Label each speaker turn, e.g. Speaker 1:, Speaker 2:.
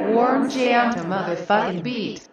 Speaker 1: Warm jam to motherfucking beat.